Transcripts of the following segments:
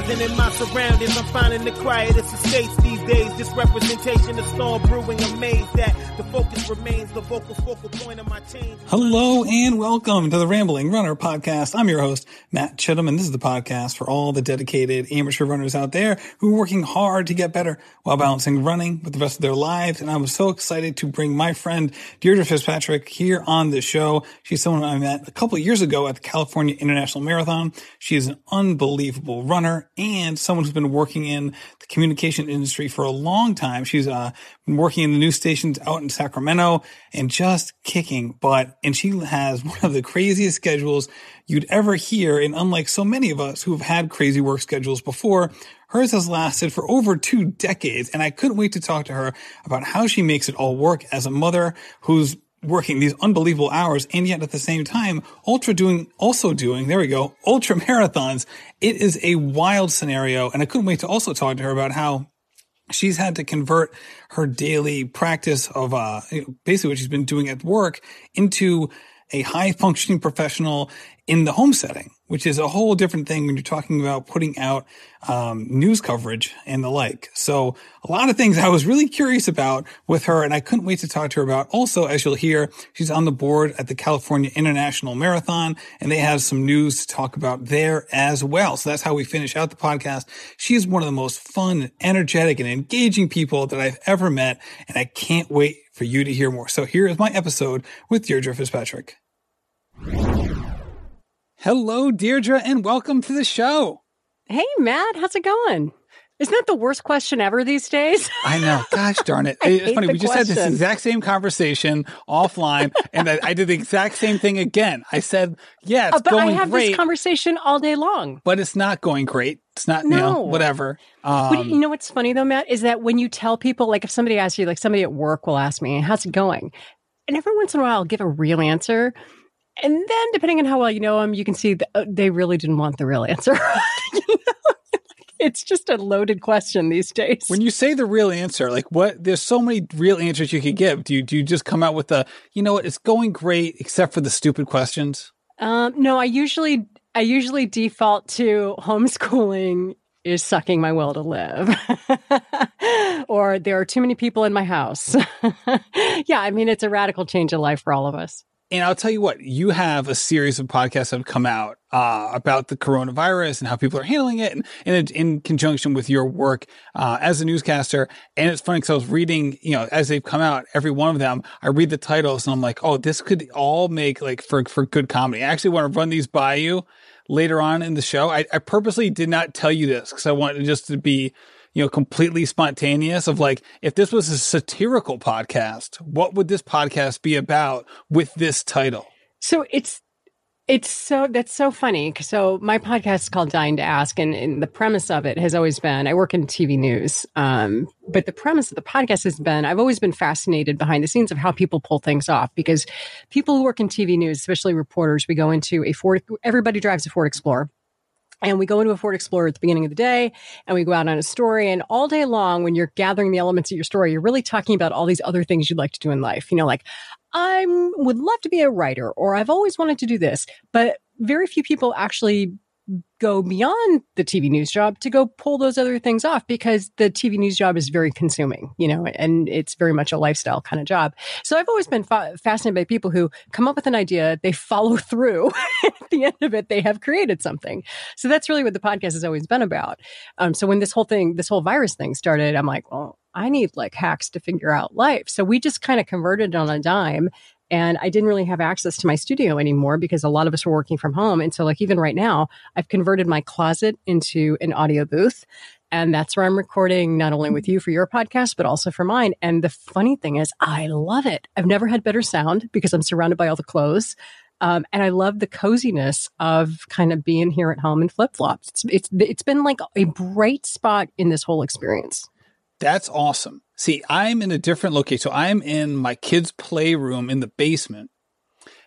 In my surroundings, I'm finding the quietest estates these days. This representation of storm brewing, amazed that the focus remains the vocal focal point of my change. Hello and welcome to the Rambling Runner podcast. I'm your host, Matt Chittum, and this is the podcast for all the dedicated amateur runners out there who are working hard to get better while balancing running with the rest of their lives. And I was so excited to bring my friend Deirdre Fitzpatrick here on the show. She's someone I met a couple of years ago at the California International Marathon. She is an unbelievable runner and someone who's been working in the communication industry for a long time. She's uh, been working in the news stations out in Sacramento and just kicking butt. And she has one of the craziest schedules you'd ever hear. And unlike so many of us who have had crazy work schedules before, hers has lasted for over two decades. And I couldn't wait to talk to her about how she makes it all work as a mother who's working these unbelievable hours and yet at the same time ultra doing also doing there we go ultra marathons. It is a wild scenario. And i couldn't wait to also talk to her about how she's had to convert her daily practice of uh basically what she's been doing at work into a high functioning professional in the home setting, which is a whole different thing when you're talking about putting out um, news coverage and the like. So a lot of things I was really curious about with her, and I couldn't wait to talk to her about. Also, as you'll hear, she's on the board at the California International Marathon, and they have some news to talk about there as well. So that's how we finish out the podcast. She is one of the most fun, energetic, and engaging people that I've ever met, and I can't wait for you to hear more. So here is my episode with Deirdre Fitzpatrick. Hello, Deirdre, and welcome to the show. Hey, Matt, how's it going? Isn't that the worst question ever these days? I know. Gosh darn it. it's funny. We just question. had this exact same conversation offline, and I, I, did the exact same thing again. I said, yeah, it's uh, but going I have great, this conversation all day long. But it's not going great. It's not, no. you know, whatever. Um, but you know what's funny though, Matt, is that when you tell people, like if somebody asks you, like somebody at work will ask me, how's it going? And every once in a while I'll give a real answer. And then, depending on how well you know them, you can see that uh, they really didn't want the real answer. you know? It's just a loaded question these days. When you say the real answer, like what? There's so many real answers you could give. Do you do you just come out with the, you know what? It's going great, except for the stupid questions. Um, no, I usually I usually default to homeschooling is sucking my will to live. or there are too many people in my house. yeah, I mean, it's a radical change of life for all of us. And I'll tell you what, you have a series of podcasts that have come out uh, about the coronavirus and how people are handling it, and, and in conjunction with your work uh, as a newscaster. And it's funny because I was reading, you know, as they've come out, every one of them, I read the titles and I'm like, oh, this could all make like for for good comedy. I actually want to run these by you later on in the show. I, I purposely did not tell you this because I wanted just to be you know, completely spontaneous of like, if this was a satirical podcast, what would this podcast be about with this title? So it's, it's so that's so funny. So my podcast is called Dying to Ask, and, and, the premise of it has always been I work in TV news, um, but the premise of the podcast has been I've always been fascinated behind the scenes of how people pull things off because people who work in TV news, especially reporters, we go into a Ford. Everybody drives a Ford Explorer. And we go into a Ford Explorer at the beginning of the day and we go out on a story. And all day long, when you're gathering the elements of your story, you're really talking about all these other things you'd like to do in life. You know, like, I would love to be a writer or I've always wanted to do this. But very few people actually go beyond the TV news job to go pull those other things off because the TV news job is very consuming, you know, and it's very much a lifestyle kind of job. So I've always been fa- fascinated by people who come up with an idea, they follow through. At the end of it, they have created something. So that's really what the podcast has always been about. Um, so when this whole thing, this whole virus thing started, I'm like, well, I need like hacks to figure out life. So we just kind of converted on a dime and I didn't really have access to my studio anymore because a lot of us were working from home. And so, like, even right now, I've converted my closet into an audio booth. And that's where I'm recording not only with you for your podcast, but also for mine. And the funny thing is, I love it. I've never had better sound because I'm surrounded by all the clothes. Um, and I love the coziness of kind of being here at home in flip flops. It's, it's, it's been like a bright spot in this whole experience. That's awesome. See, I'm in a different location. So I'm in my kids' playroom in the basement,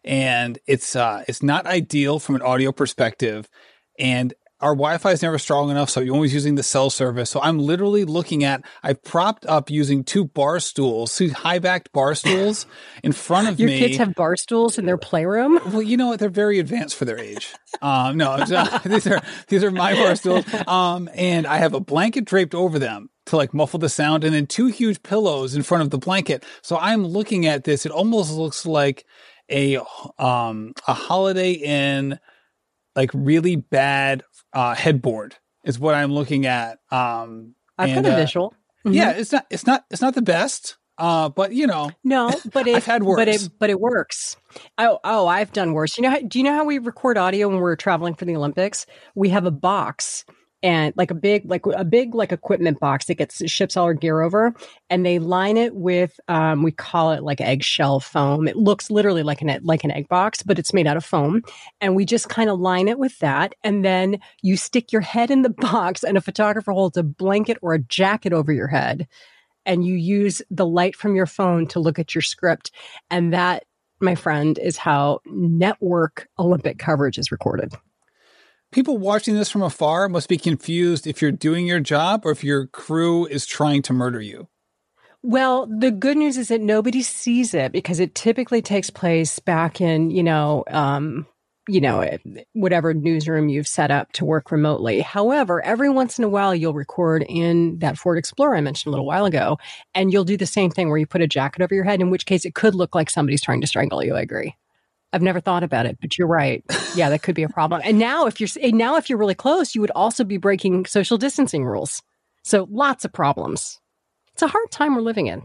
and it's uh, it's not ideal from an audio perspective. And our Wi-Fi is never strong enough, so I'm always using the cell service. So I'm literally looking at. I've propped up using two bar stools, two high-backed bar stools in front of Your me. kids have bar stools in their playroom. Well, you know what? They're very advanced for their age. Um, no, uh, these are these are my bar stools. Um, and I have a blanket draped over them to like muffle the sound, and then two huge pillows in front of the blanket. So I'm looking at this. It almost looks like a um a Holiday Inn like really bad uh, headboard is what I'm looking at. Um, I've got a uh, visual. Mhm. Yeah, it's not it's not it's not the best. Uh, but you know, No, but it, I've had But worse. it, but it works. Oh, oh, I've done worse. You know, how, do you know how we record audio when we're traveling for the Olympics? We have a box and like a big, like a big, like equipment box that gets ships all our gear over, and they line it with, um, we call it like eggshell foam. It looks literally like an like an egg box, but it's made out of foam, and we just kind of line it with that, and then you stick your head in the box, and a photographer holds a blanket or a jacket over your head and you use the light from your phone to look at your script. And that, my friend, is how network Olympic coverage is recorded. People watching this from afar must be confused if you're doing your job or if your crew is trying to murder you. Well, the good news is that nobody sees it because it typically takes place back in, you know, um, you know, whatever newsroom you've set up to work remotely. However, every once in a while you'll record in that Ford Explorer I mentioned a little while ago, and you'll do the same thing where you put a jacket over your head, in which case it could look like somebody's trying to strangle you. I agree. I've never thought about it, but you're right. Yeah, that could be a problem. And now if you're now if you're really close, you would also be breaking social distancing rules. So lots of problems. It's a hard time we're living in.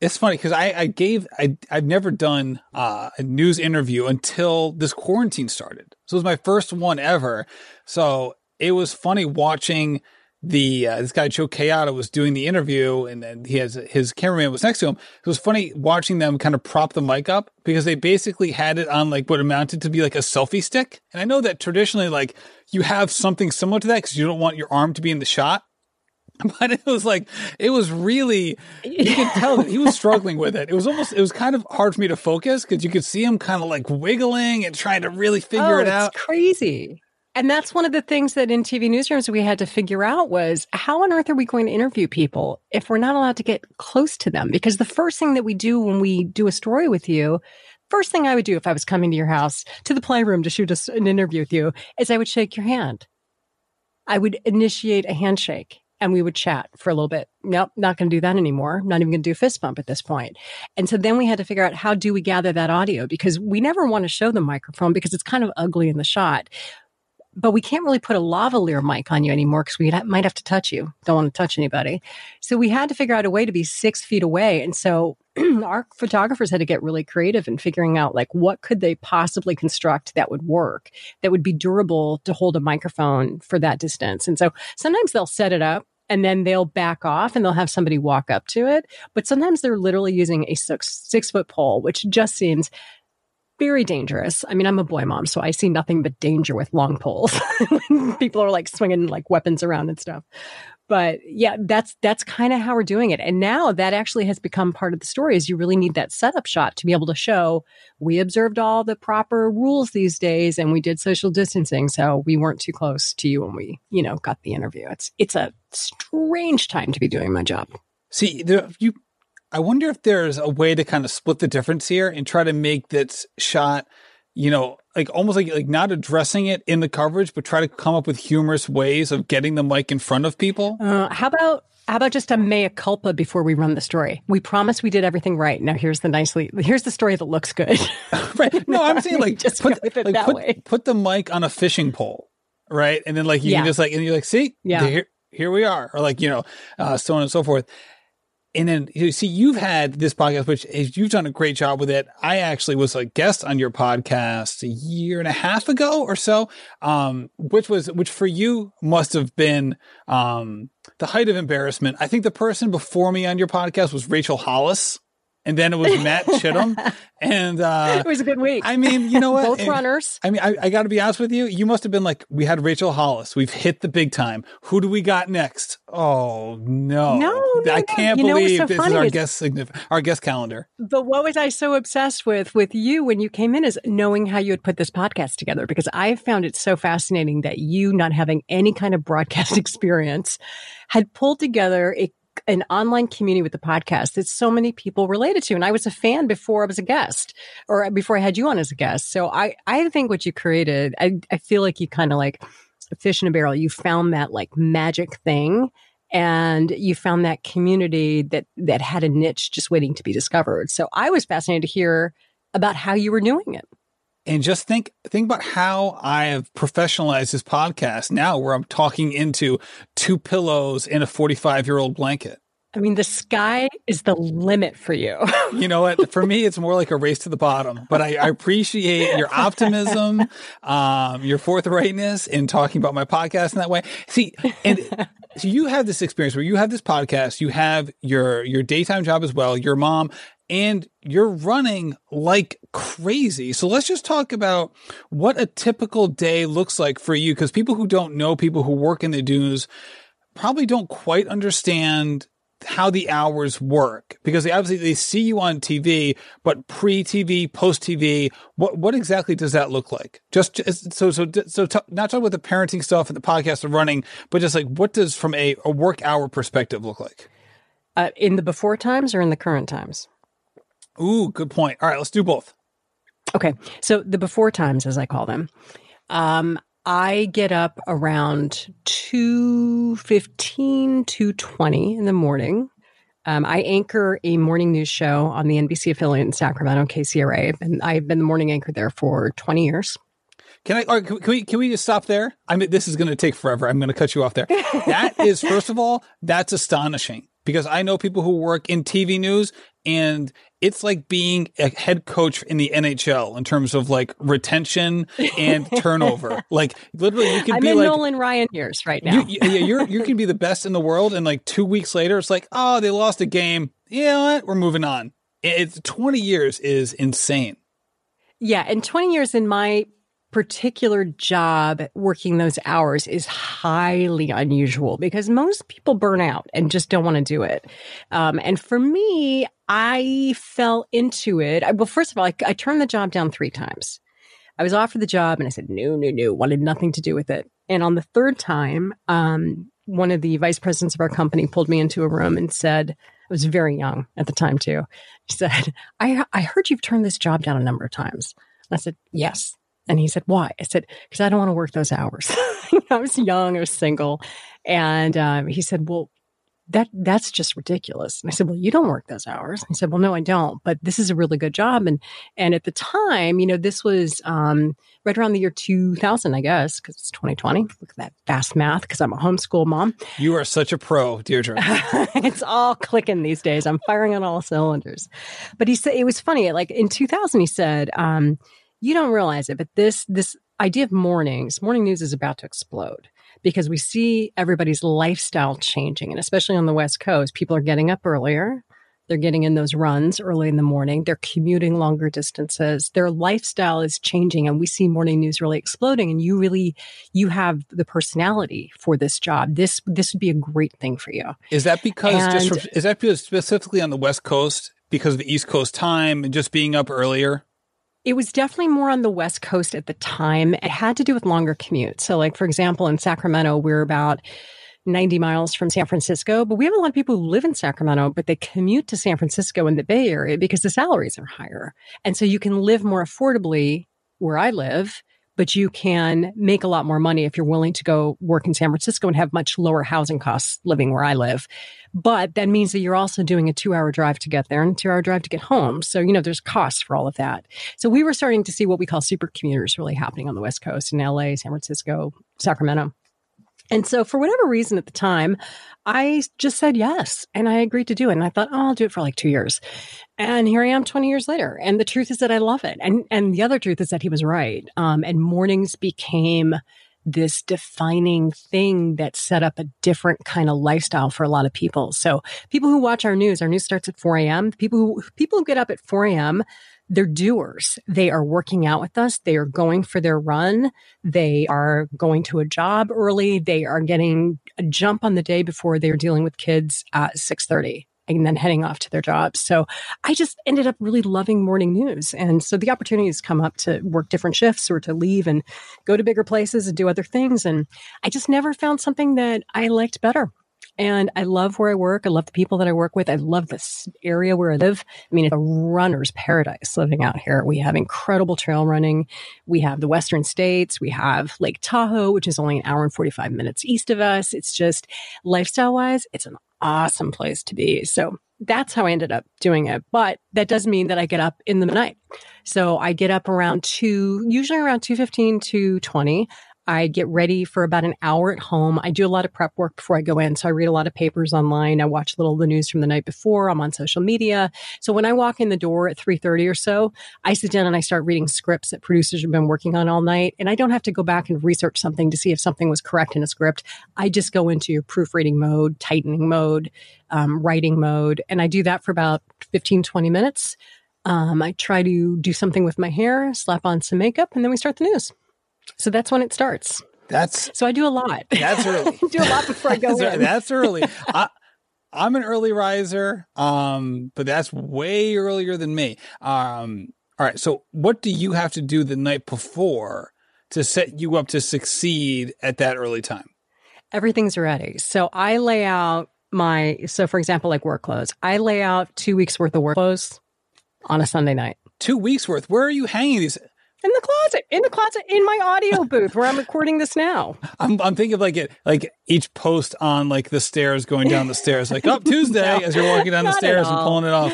It's funny because I, I gave I I've never done uh, a news interview until this quarantine started. So it was my first one ever. So it was funny watching the uh, this guy Joe Kayada was doing the interview, and then he has his cameraman was next to him. It was funny watching them kind of prop the mic up because they basically had it on like what amounted to be like a selfie stick. And I know that traditionally, like you have something similar to that because you don't want your arm to be in the shot. But it was like it was really you could tell that he was struggling with it. It was almost it was kind of hard for me to focus because you could see him kind of like wiggling and trying to really figure oh, it out. It's crazy. And that's one of the things that in TV newsrooms we had to figure out was how on earth are we going to interview people if we're not allowed to get close to them? Because the first thing that we do when we do a story with you, first thing I would do if I was coming to your house to the playroom to shoot a, an interview with you is I would shake your hand. I would initiate a handshake and we would chat for a little bit. Nope, not going to do that anymore. Not even going to do fist bump at this point. And so then we had to figure out how do we gather that audio because we never want to show the microphone because it's kind of ugly in the shot. But we can't really put a lavalier mic on you anymore because we might have to touch you. Don't want to touch anybody. So we had to figure out a way to be six feet away. And so our photographers had to get really creative in figuring out like what could they possibly construct that would work, that would be durable to hold a microphone for that distance. And so sometimes they'll set it up and then they'll back off and they'll have somebody walk up to it. But sometimes they're literally using a six, six foot pole, which just seems very dangerous. I mean, I'm a boy mom, so I see nothing but danger with long poles. when people are like swinging like weapons around and stuff. But yeah, that's that's kind of how we're doing it. And now that actually has become part of the story is you really need that setup shot to be able to show we observed all the proper rules these days and we did social distancing, so we weren't too close to you when we, you know, got the interview. It's it's a strange time to be doing my job. See, there, you I wonder if there's a way to kind of split the difference here and try to make this shot, you know, like almost like like not addressing it in the coverage, but try to come up with humorous ways of getting the mic in front of people. Uh, how about how about just a mea culpa before we run the story? We promise we did everything right. Now here's the nicely here's the story that looks good. right. No, I'm saying like just put, it like, that put, way. put the mic on a fishing pole, right? And then like you Yeah. can just like and you're like, see, Yeah. here here we are, or like you know, uh, so on and so forth. And then you see, you've had this podcast, which is, you've done a great job with it. I actually was a guest on your podcast a year and a half ago or so, um, which was, which for you must have been, um, the height of embarrassment. I think the person before me on your podcast was Rachel Hollis. And then it was Matt Chittum. And uh, it was a good week. I mean, you know what? Both And- runners. I mean, I, I got to be honest with you. You must have been like, we had Rachel Hollis. We've hit the big time. Who do we got next? Oh no, No, no, I can't You know believe so this funny is our guest our guest calendar. But what was I so obsessed with with you when you came in is knowing how you had put this podcast together because I found it so fascinating that you not having any kind of broadcast experience had pulled together a an online community with the podcast that so many people related to. And I was a fan before I was a guest or before I had you on as a guest. So I, I think what you created, I, I feel like you kind of like fish in a barrel. You found that like magic thing and you found that community that, that had a niche just waiting to be discovered. So I was fascinated to hear about how you were doing it. And just think think about how I have professionalized this podcast now, where I'm talking into two pillows and a 45 year old blanket. I mean, the sky is the limit for you. You know what? For me, it's more like a race to the bottom. But I, I appreciate your optimism, um, your forthrightness in talking about my podcast in that way. See, and so you have this experience where you have this podcast, you have your your daytime job as well, your mom, and you're running like crazy. So let's just talk about what a typical day looks like for you, because people who don't know, people who work in the dunes, probably don't quite understand how the hours work because they obviously they see you on TV, but pre TV, post TV, what what exactly does that look like? Just, just so so so t- not talking about the parenting stuff and the podcast of running, but just like what does from a, a work hour perspective look like? Uh, in the before times or in the current times? Ooh, good point. All right, let's do both. Okay. So the before times, as I call them, um, I get up around 2.15, 2.20 in the morning. Um, I anchor a morning news show on the NBC affiliate in Sacramento, KCRA, and I've been the morning anchor there for 20 years. Can I? Or can we? Can we just stop there? I mean, this is going to take forever. I'm going to cut you off there. That is, first of all, that's astonishing because I know people who work in TV news, and it's like being a head coach in the NHL in terms of like retention and turnover. like literally, you can I'm be in like. Nolan Ryan years right now. You, you, yeah, you're you can be the best in the world, and like two weeks later, it's like, oh, they lost a game. You know what? We're moving on. It's 20 years is insane. Yeah, and 20 years in my particular job working those hours is highly unusual because most people burn out and just don't want to do it. Um, and for me, I fell into it. I, well, first of all, I, I turned the job down three times. I was offered the job and I said, no, no, no, wanted nothing to do with it. And on the third time, um, one of the vice presidents of our company pulled me into a room and said, I was very young at the time too. He said, I, I heard you've turned this job down a number of times. I said, yes. And he said, why? I said, because I don't want to work those hours. I was young, I was single. And um, he said, well, that that's just ridiculous. And I said, well, you don't work those hours. And he said, well, no, I don't, but this is a really good job. And, and at the time, you know, this was, um, right around the year 2000, I guess, because it's 2020. Look at that fast math because I'm a homeschool mom. You are such a pro, Deirdre. it's all clicking these days. I'm firing on all cylinders. But he said it was funny. Like in 2000, he said, um, "You don't realize it, but this this idea of mornings, morning news is about to explode." Because we see everybody's lifestyle changing, and especially on the West Coast, people are getting up earlier. They're getting in those runs early in the morning. They're commuting longer distances. Their lifestyle is changing and we see morning news really exploding. And you really, you have the personality for this job. This, this would be a great thing for you. Is that because just And- for, is that because specifically on the West Coast because of the East Coast time and just being up earlier? It was definitely more on the West Coast at the time. It had to do with longer commutes. So, like, for example, in Sacramento, we're about 90 miles from San Francisco, but we have a lot of people who live in Sacramento, but they commute to San Francisco in the Bay Area because the salaries are higher. And so you can live more affordably where I live, but you can make a lot more money if you're willing to go work in San Francisco and have much lower housing costs living where I live. But that means that you're also doing a two hour drive to get there and a two hour drive to get home. So, you know, there's costs for all of that. So we were starting to see what we call super commuters really happening on the West Coast in LA, San Francisco, Sacramento. And so for whatever reason at the time, I just said yes and I agreed to do it. And I thought, oh, I'll do it for like two years. And here I am 20 years later. And the truth is that I love it. And, and the other truth is that he was right. Um, and mornings became this defining thing that set up a different kind of lifestyle for a lot of people. So people who watch our news, our news starts at 4 a.m. People who, people who get up at 4 a.m., they're doers. They are working out with us. They are going for their run. They are going to a job early. They are getting a jump on the day before they're dealing with kids at 630 and then heading off to their jobs. So I just ended up really loving morning news. And so the opportunities come up to work different shifts or to leave and go to bigger places and do other things. And I just never found something that I liked better. And I love where I work. I love the people that I work with. I love this area where I live. I mean, it's a runner's paradise living out here. We have incredible trail running. We have the Western States. We have Lake Tahoe, which is only an hour and 45 minutes east of us. It's just lifestyle wise, it's an awesome place to be. So that's how I ended up doing it. But that does mean that I get up in the night. So I get up around two, usually around 215 to 20. I get ready for about an hour at home. I do a lot of prep work before I go in. So I read a lot of papers online. I watch a little of the news from the night before. I'm on social media. So when I walk in the door at 3:30 or so, I sit down and I start reading scripts that producers have been working on all night. And I don't have to go back and research something to see if something was correct in a script. I just go into proofreading mode, tightening mode, um, writing mode. And I do that for about 15, 20 minutes. Um, I try to do something with my hair, slap on some makeup, and then we start the news. So that's when it starts. That's so I do a lot. That's early. do a lot before I go that's, in. That's early. I, I'm an early riser, um, but that's way earlier than me. Um, all right. So what do you have to do the night before to set you up to succeed at that early time? Everything's ready. So I lay out my, so for example, like work clothes, I lay out two weeks worth of work clothes on a Sunday night. Two weeks worth. Where are you hanging these? In the closet, in the closet, in my audio booth where I'm recording this now. I'm, I'm thinking of like it, like each post on like the stairs going down the stairs, like up oh, Tuesday no, as you're walking down the stairs and pulling it off.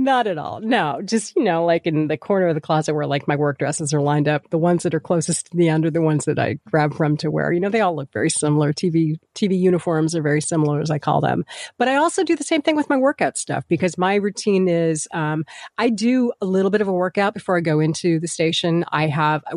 Not at all. No, just, you know, like in the corner of the closet where like my work dresses are lined up. The ones that are closest to the end are the ones that I grab from to wear. You know, they all look very similar. TV, TV uniforms are very similar as I call them. But I also do the same thing with my workout stuff because my routine is, um, I do a little bit of a workout before I go into the station. I have a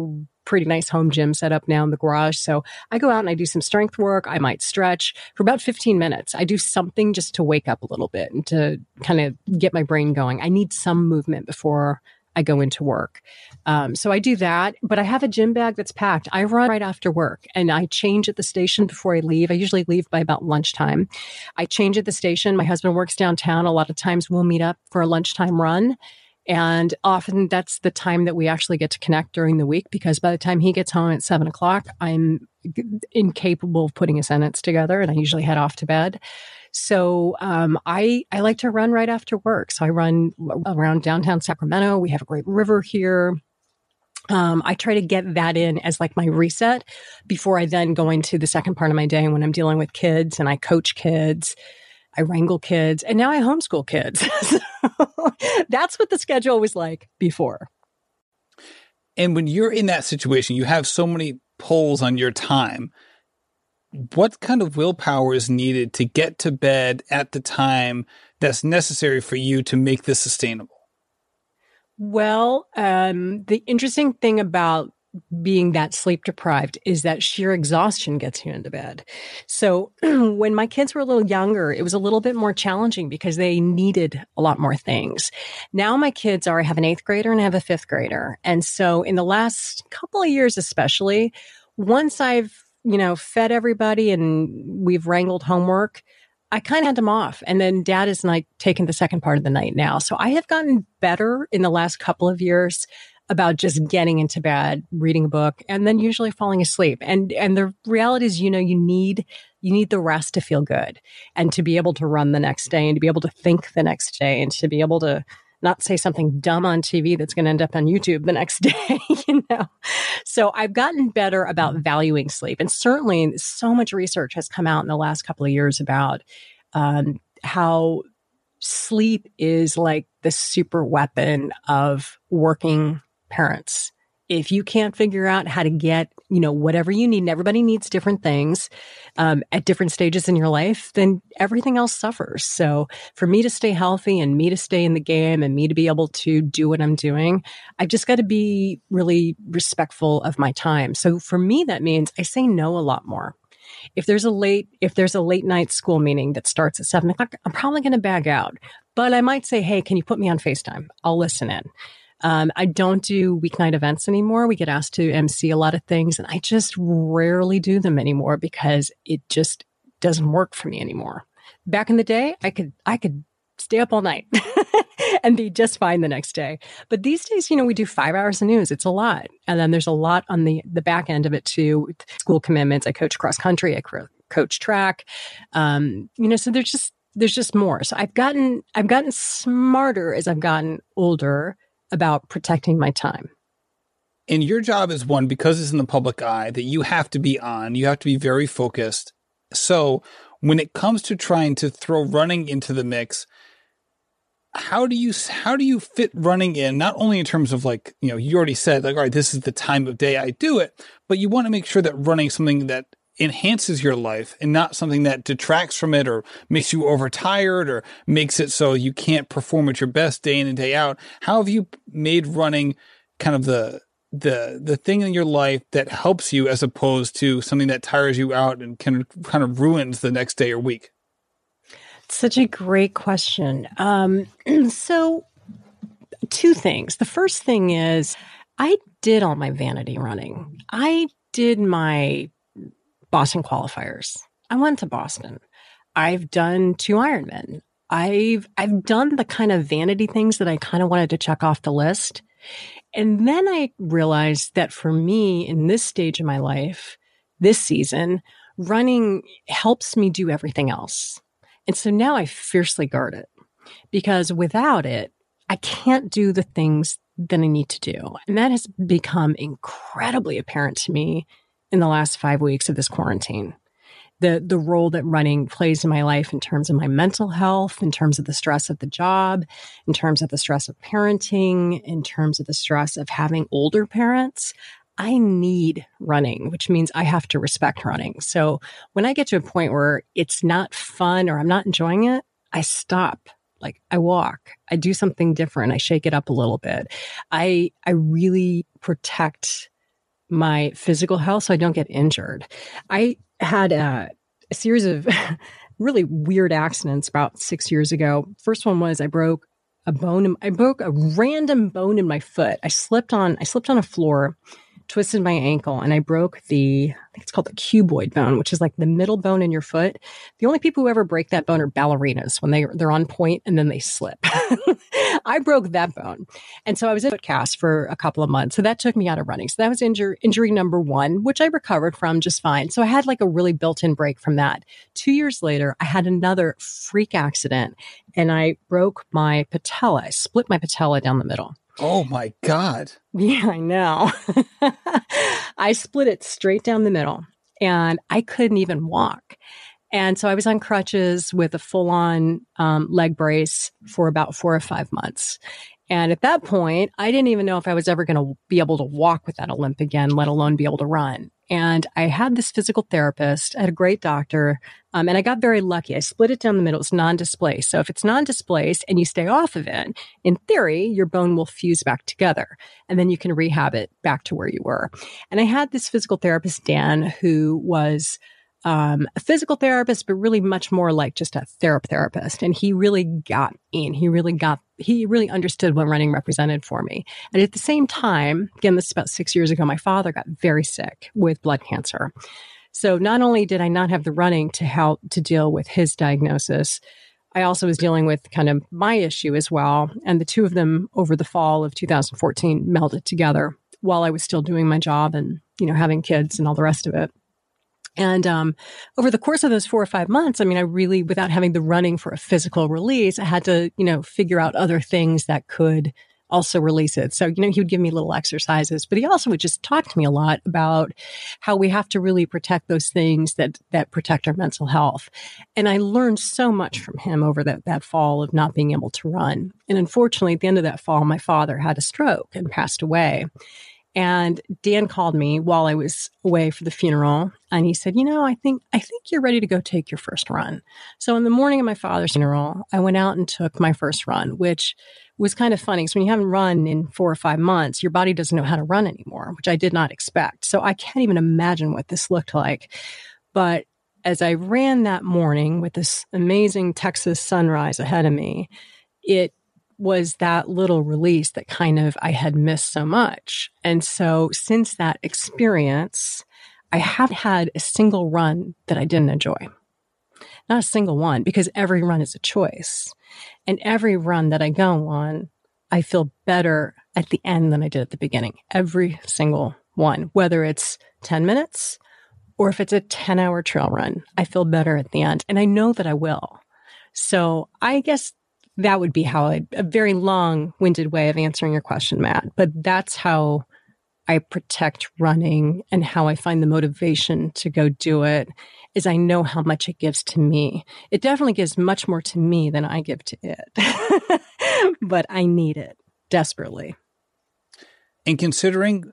pretty nice home gym set up now in the garage. So I go out and I do some strength work. I might stretch for about 15 minutes. I do something just to wake up a little bit and to kind of get my brain going. I need some movement before I go into work. Um, so I do that, but I have a gym bag that's packed. I run right after work and I change at the station before I leave. I usually leave by about lunchtime. I change at the station. My husband works downtown. A lot of times we'll meet up for a lunchtime run and often that's the time that we actually get to connect during the week because by the time he gets home at seven o'clock, I'm incapable of putting a sentence together and I usually head off to bed. So um, I I like to run right after work. So I run around downtown Sacramento. We have a great river here. Um, I try to get that in as like my reset before I then go into the second part of my day when I'm dealing with kids and I coach kids I wrangle kids, and now I homeschool kids. that's what the schedule was like before. And when you're in that situation, you have so many pulls on your time. What kind of willpower is needed to get to bed at the time that's necessary for you to make this sustainable? Well, um, the interesting thing about being that sleep deprived is that sheer exhaustion gets you into bed. So when my kids were a little younger, it was a little bit more challenging because they needed a lot more things. Now my kids are, I have an eighth grader and I have a fifth grader. And so in the last couple of years, especially, once I've, you know, fed everybody and we've wrangled homework, I kind of had them off. And then dad is like taking the second part of the night now. So I have gotten better in the last couple of years about just getting into bed, reading a book, and then usually falling asleep. And and the reality is, you know, you need you need the rest to feel good and to be able to run the next day and to be able to think the next day and to be able to not say something dumb on TV that's going to end up on YouTube the next day, you know. So I've gotten better about valuing sleep, and certainly so much research has come out in the last couple of years about um, how sleep is like the super weapon of working parents. if you can't figure out how to get, you know, whatever you need, and everybody needs different things um, at different stages in your life, then everything else suffers. So for me to stay healthy and me to stay in the game and me to be able to do what I'm doing, I've just got to be really respectful of my time. So for me, that means I say no a lot more if there's a late if there's a late night school meeting that starts at seven o'clock i'm probably going to bag out but i might say hey can you put me on facetime i'll listen in um, I don't do weeknight events anymore. We get asked to MC a lot of things, and I just rarely do them anymore because it just doesn't work for me anymore. Back in the day, I could I could stay up all night and be just fine the next day. But these days, you know, we do five hours of news. It's a lot, and then there's a lot on the the back end of it too. School commitments. I coach cross country. I coach track. Um, you know, so there's just there's just more. So I've gotten I've gotten smarter as I've gotten older about protecting my time. And your job is one because it's in the public eye that you have to be on, you have to be very focused. So when it comes to trying to throw running into the mix, how do you how do you fit running in not only in terms of like you know you already said like all right this is the time of day I do it but you want to make sure that running something that enhances your life and not something that detracts from it or makes you overtired or makes it so you can't perform at your best day in and day out. How have you made running kind of the the the thing in your life that helps you as opposed to something that tires you out and can kind of ruins the next day or week? Such a great question. Um, so, two things. The first thing is, I did all my vanity running. I did my Boston qualifiers. I went to Boston. I've done two Ironmen. I've I've done the kind of vanity things that I kind of wanted to check off the list. And then I realized that for me in this stage of my life, this season, running helps me do everything else. And so now I fiercely guard it because without it, I can't do the things that I need to do. And that has become incredibly apparent to me in the last five weeks of this quarantine. The, the role that running plays in my life in terms of my mental health, in terms of the stress of the job, in terms of the stress of parenting, in terms of the stress of having older parents. I need running, which means I have to respect running. So when I get to a point where it's not fun or I'm not enjoying it, I stop. Like I walk, I do something different. I shake it up a little bit. I, I really protect my physical health so I don't get injured. I had a, a series of really weird accidents about six years ago. First one was I broke a bone. In, I broke a random bone in my foot. I slipped on. I slipped on a floor twisted my ankle and I broke the, I think it's called the cuboid bone, which is like the middle bone in your foot. The only people who ever break that bone are ballerinas when they, they're on point and then they slip. I broke that bone. And so I was in foot cast for a couple of months. So that took me out of running. So that was injury, injury number one, which I recovered from just fine. So I had like a really built in break from that. Two years later, I had another freak accident and I broke my patella. I split my patella down the middle. Oh my God. Yeah, I know. I split it straight down the middle and I couldn't even walk. And so I was on crutches with a full on um, leg brace for about four or five months. And at that point, I didn't even know if I was ever going to be able to walk without a limp again, let alone be able to run. And I had this physical therapist, I had a great doctor, um, and I got very lucky. I split it down the middle. It's non-displaced. So if it's non-displaced and you stay off of it, in theory, your bone will fuse back together and then you can rehab it back to where you were. And I had this physical therapist, Dan, who was um, a physical therapist, but really much more like just a therapist therapist. And he really got in. He really got, he really understood what running represented for me. And at the same time, again, this is about six years ago, my father got very sick with blood cancer. So not only did I not have the running to help to deal with his diagnosis, I also was dealing with kind of my issue as well. And the two of them over the fall of 2014 melded together while I was still doing my job and, you know, having kids and all the rest of it. And um, over the course of those four or five months, I mean, I really, without having the running for a physical release, I had to, you know, figure out other things that could also release it. So, you know, he would give me little exercises, but he also would just talk to me a lot about how we have to really protect those things that, that protect our mental health. And I learned so much from him over that, that fall of not being able to run. And unfortunately, at the end of that fall, my father had a stroke and passed away. And Dan called me while I was away for the funeral and he said, "You know, I think I think you're ready to go take your first run." So in the morning of my father's funeral, I went out and took my first run, which was kind of funny because when you haven't run in 4 or 5 months, your body doesn't know how to run anymore, which I did not expect. So I can't even imagine what this looked like. But as I ran that morning with this amazing Texas sunrise ahead of me, it was that little release that kind of I had missed so much. And so since that experience, I haven't had a single run that I didn't enjoy. Not a single one, because every run is a choice. And every run that I go on, I feel better at the end than I did at the beginning. Every single one, whether it's 10 minutes or if it's a 10 hour trail run, I feel better at the end. And I know that I will. So I guess that would be how I, a very long winded way of answering your question, Matt. But that's how I protect running and how I find the motivation to go do it is I know how much it gives to me. It definitely gives much more to me than I give to it, but I need it desperately. And considering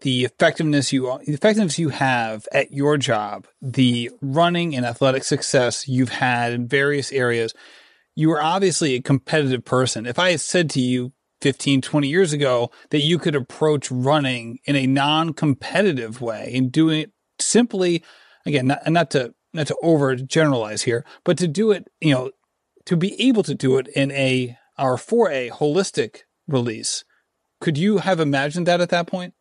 the effectiveness you the effectiveness you have at your job, the running and athletic success you've had in various areas, you are obviously a competitive person. If I had said to you 15, 20 years ago that you could approach running in a non-competitive way and doing it simply, again, not, not to, not to over generalize here, but to do it, you know, to be able to do it in a, or for a holistic release. Could you have imagined that at that point?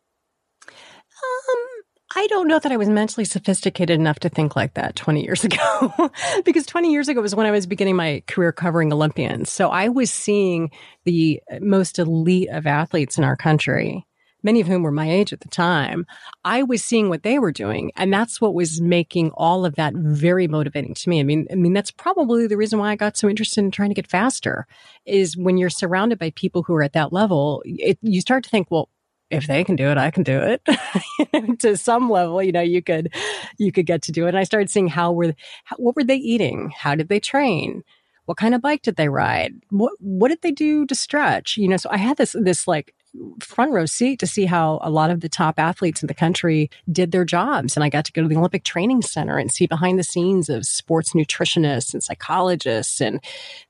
I don't know that I was mentally sophisticated enough to think like that 20 years ago, because 20 years ago was when I was beginning my career covering Olympians. So I was seeing the most elite of athletes in our country, many of whom were my age at the time. I was seeing what they were doing. And that's what was making all of that very motivating to me. I mean, I mean, that's probably the reason why I got so interested in trying to get faster is when you're surrounded by people who are at that level, it, you start to think, well, if they can do it, I can do it. to some level, you know, you could, you could get to do it. And I started seeing how were, how, what were they eating? How did they train? What kind of bike did they ride? What, what did they do to stretch? You know, so I had this, this like front row seat to see how a lot of the top athletes in the country did their jobs. And I got to go to the Olympic Training Center and see behind the scenes of sports nutritionists and psychologists and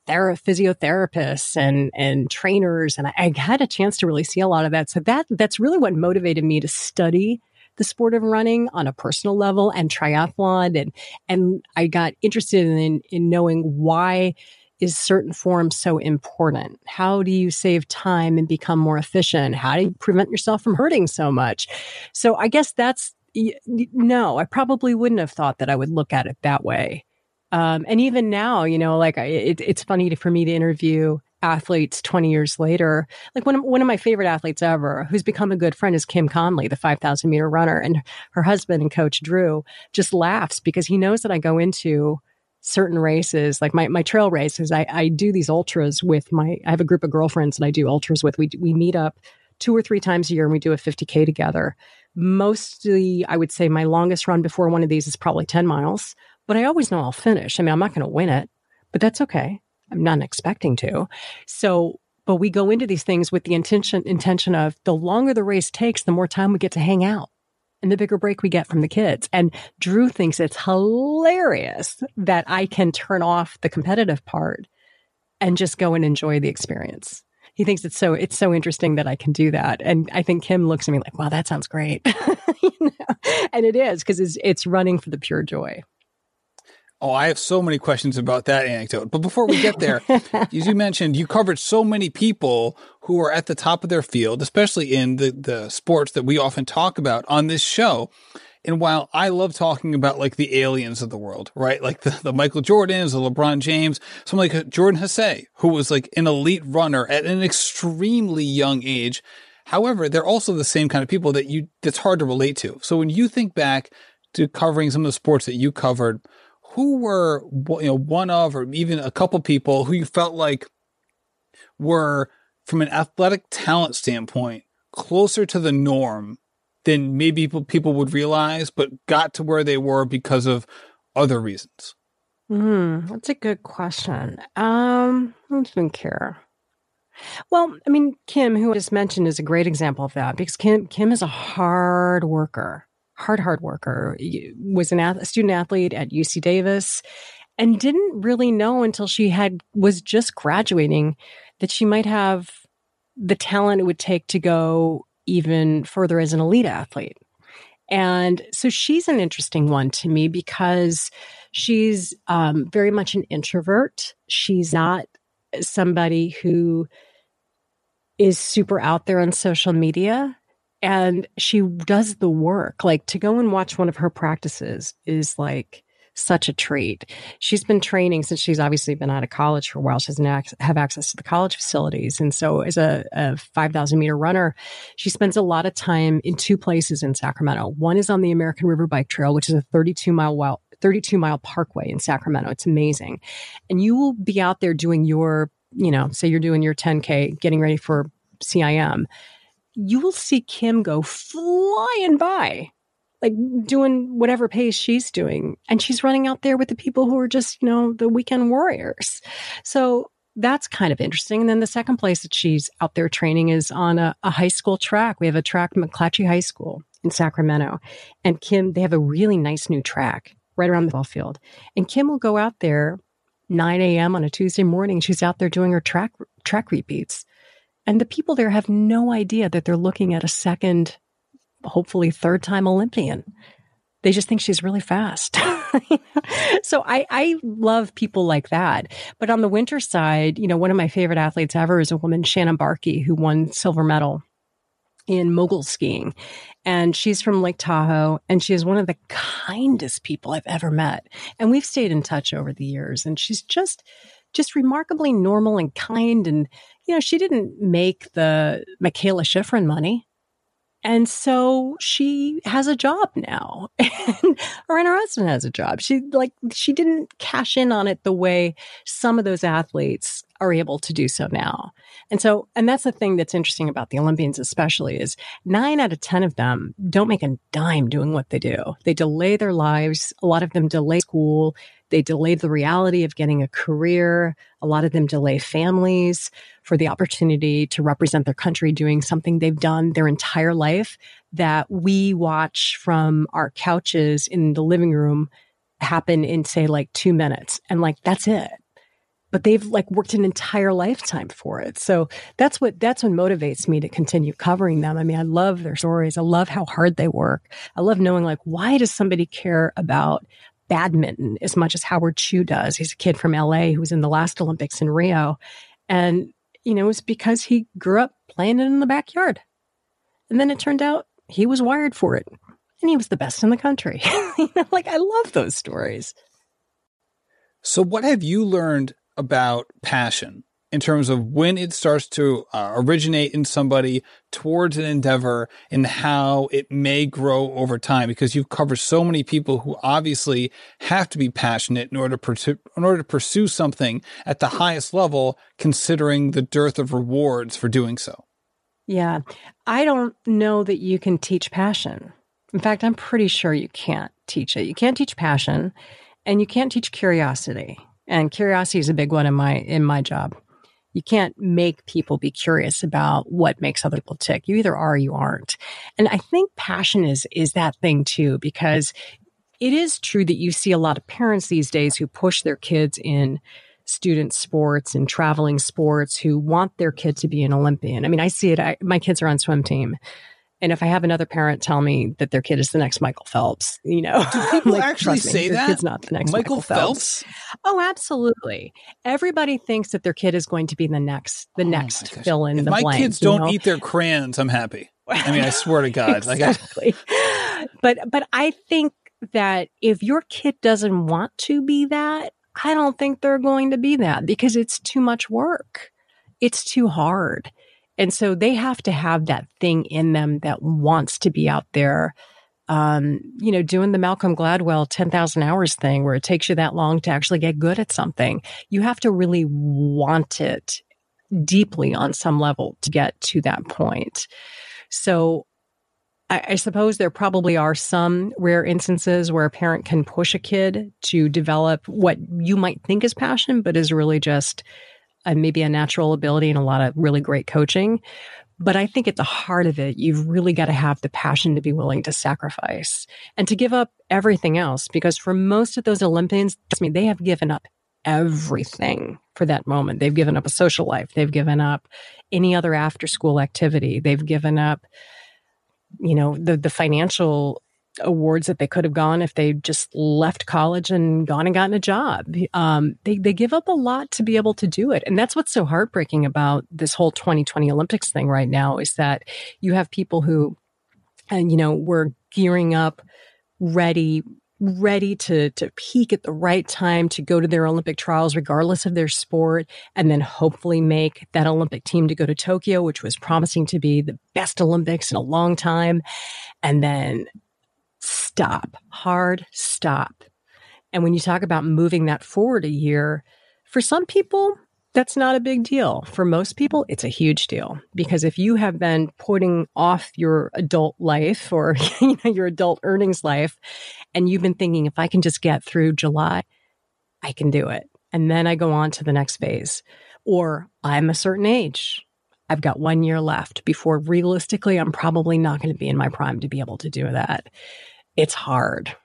thera- physiotherapists and, and trainers. And I, I had a chance to really see a lot of that. So that, that's really what motivated me to study the sport of running on a personal level and triathlon and and I got interested in in knowing why is certain form so important? How do you save time and become more efficient? How do you prevent yourself from hurting so much? So I guess that's no, I probably wouldn't have thought that I would look at it that way. Um, and even now, you know, like it, it's funny to, for me to interview athletes 20 years later. Like one of, one of my favorite athletes ever, who's become a good friend, is Kim Conley, the 5,000 meter runner. And her husband and coach Drew just laughs because he knows that I go into certain races, like my, my trail races, I, I do these ultras with my, I have a group of girlfriends that I do ultras with. We, we meet up two or three times a year and we do a 50K together. Mostly, I would say my longest run before one of these is probably 10 miles, but I always know I'll finish. I mean, I'm not going to win it, but that's okay. I'm not expecting to. So, but we go into these things with the intention, intention of the longer the race takes, the more time we get to hang out and the bigger break we get from the kids. And Drew thinks it's hilarious that I can turn off the competitive part and just go and enjoy the experience. He thinks it's so it's so interesting that I can do that. And I think Kim looks at me like, "Wow, that sounds great." you know? And it is because it's it's running for the pure joy. Oh, I have so many questions about that anecdote. But before we get there, as you mentioned, you covered so many people who are at the top of their field, especially in the, the sports that we often talk about on this show. And while I love talking about like the aliens of the world, right? Like the, the Michael Jordans, the LeBron James, someone like Jordan Hasay, who was like an elite runner at an extremely young age. However, they're also the same kind of people that you, that's hard to relate to. So when you think back to covering some of the sports that you covered, who were you know one of or even a couple people who you felt like were from an athletic talent standpoint closer to the norm than maybe people, would realize but got to where they were because of other reasons? Mm, that's a good question. Um i don't care. Well, I mean, Kim, who I just mentioned, is a great example of that because Kim Kim is a hard worker, hard hard worker. Was an a student athlete at UC Davis, and didn't really know until she had was just graduating that she might have the talent it would take to go even further as an elite athlete. And so she's an interesting one to me because she's um, very much an introvert. She's not somebody who is super out there on social media and she does the work. Like to go and watch one of her practices is like such a treat. She's been training since she's obviously been out of college for a while. She doesn't have access to the college facilities. And so as a, a 5,000 meter runner, she spends a lot of time in two places in Sacramento. One is on the American River Bike Trail, which is a 32 mile 32 mile parkway in Sacramento. It's amazing. And you will be out there doing your, you know, say you're doing your 10K, getting ready for CIM. You will see Kim go flying by like doing whatever pace she's doing. And she's running out there with the people who are just, you know, the weekend warriors. So that's kind of interesting. And then the second place that she's out there training is on a, a high school track. We have a track, McClatchy High School in Sacramento. And Kim, they have a really nice new track right around the ball field. And Kim will go out there 9 a.m. on a Tuesday morning. She's out there doing her track track repeats. And the people there have no idea that they're looking at a second hopefully third time Olympian. They just think she's really fast. so I, I love people like that. But on the winter side, you know, one of my favorite athletes ever is a woman, Shannon Bahrke, who won silver medal in mogul skiing. And she's from Lake Tahoe and she is one of the kindest people I've ever met. And we've stayed in touch over the years and she's just, just remarkably normal and kind. And, you know, she didn't make the Mikaela Shiffrin money. And so she has a job now, and her and her husband has a job. She like she didn't cash in on it the way some of those athletes are able to do so now. And so, and that's the thing that's interesting about the Olympians, especially, is nine out of ten of them don't make a dime doing what they do. They delay their lives. A lot of them delay school. They delay the reality of getting a career. A lot of them delay families for the opportunity to represent their country doing something they've done their entire life that we watch from our couches in the living room happen in say like two minutes. And like, that's it but they've like worked an entire lifetime for it. So that's what that's what motivates me to continue covering them. I mean, I love their stories. I love how hard they work. I love knowing like why does somebody care about badminton as much as Howard Shu does. He's a kid from LA who was in the last Olympics in Rio. And, you know, it's because he grew up playing it in the backyard. And then it turned out he was wired for it. And he was the best in the country. you know, like I love those stories. So what have you learned about passion in terms of when it starts to uh, originate in somebody towards an endeavor and how it may grow over time because you've covered so many people who obviously have to be passionate in order to pursue, in order to pursue something at the highest level considering the dearth of rewards for doing so. Yeah. I don't know that you can teach passion. In fact, I'm pretty sure you can't teach it. You can't teach passion and you can't teach curiosity. And curiosity is a big one in my in my job you can't make people be curious about what makes other people tick. You either are or you aren't. And I think passion is, is that thing too, because it is true that you see a lot of parents these days who push their kids in student sports and traveling sports who want their kid to be an Olympian. I mean, I see it. I, my kids are on swim team. And if I have another parent tell me that their kid is the next Michael Phelps, you know, do people like, actually say me, that? Kid's not the next Michael, Michael Phelps. Phelps. Oh, absolutely. Everybody thinks that their kid is going to be the next, the oh next fill in if the my blank. My kids don't know? eat their crayons. I'm happy. I mean, I swear to God. exactly. Like I... but but I think that if your kid doesn't want to be that, I don't think they're going to be that because it's too much work. It's too hard. And so they have to have that thing in them that wants to be out there, um, you know, doing the Malcolm Gladwell 10,000 hours thing where it takes you that long to actually get good at something. You have to really want it deeply on some level to get to that point. So I, I, suppose there probably are some rare instances where a parent can push a kid to develop what you might think is passion, but is really just and maybe a natural ability and a lot of really great coaching. But I think at the heart of it, you've really got to have the passion to be willing to sacrifice and to give up everything else. Because for most of those Olympians, I mean, they have given up everything for that moment. They've given up a social life. They've given up any other after school activity. They've given up, you know, the, the financial awards that they could have gone if they just left college and gone and gotten a job. Um, they, they give up a lot to be able to do it. And that's what's so heartbreaking about this whole 2020 Olympics thing right now is that you have people who, and, you know, were gearing up, ready, ready to to peak at the right time to go to their Olympic trials regardless of their sport and then hopefully make that Olympic team to go to Tokyo which was promising to be the best Olympics in a long time and then stop, hard stop. And when you talk about moving that forward a year, for some people, that's not a big deal. For most people, it's a huge deal because if you have been putting off your adult life or you know your adult earnings life and you've been thinking if I can just get through July, I can do it. And then I go on to the next phase. Or I'm a certain age. I've got 1 year left before realistically I'm probably not going to be in my prime to be able to do that it's hard.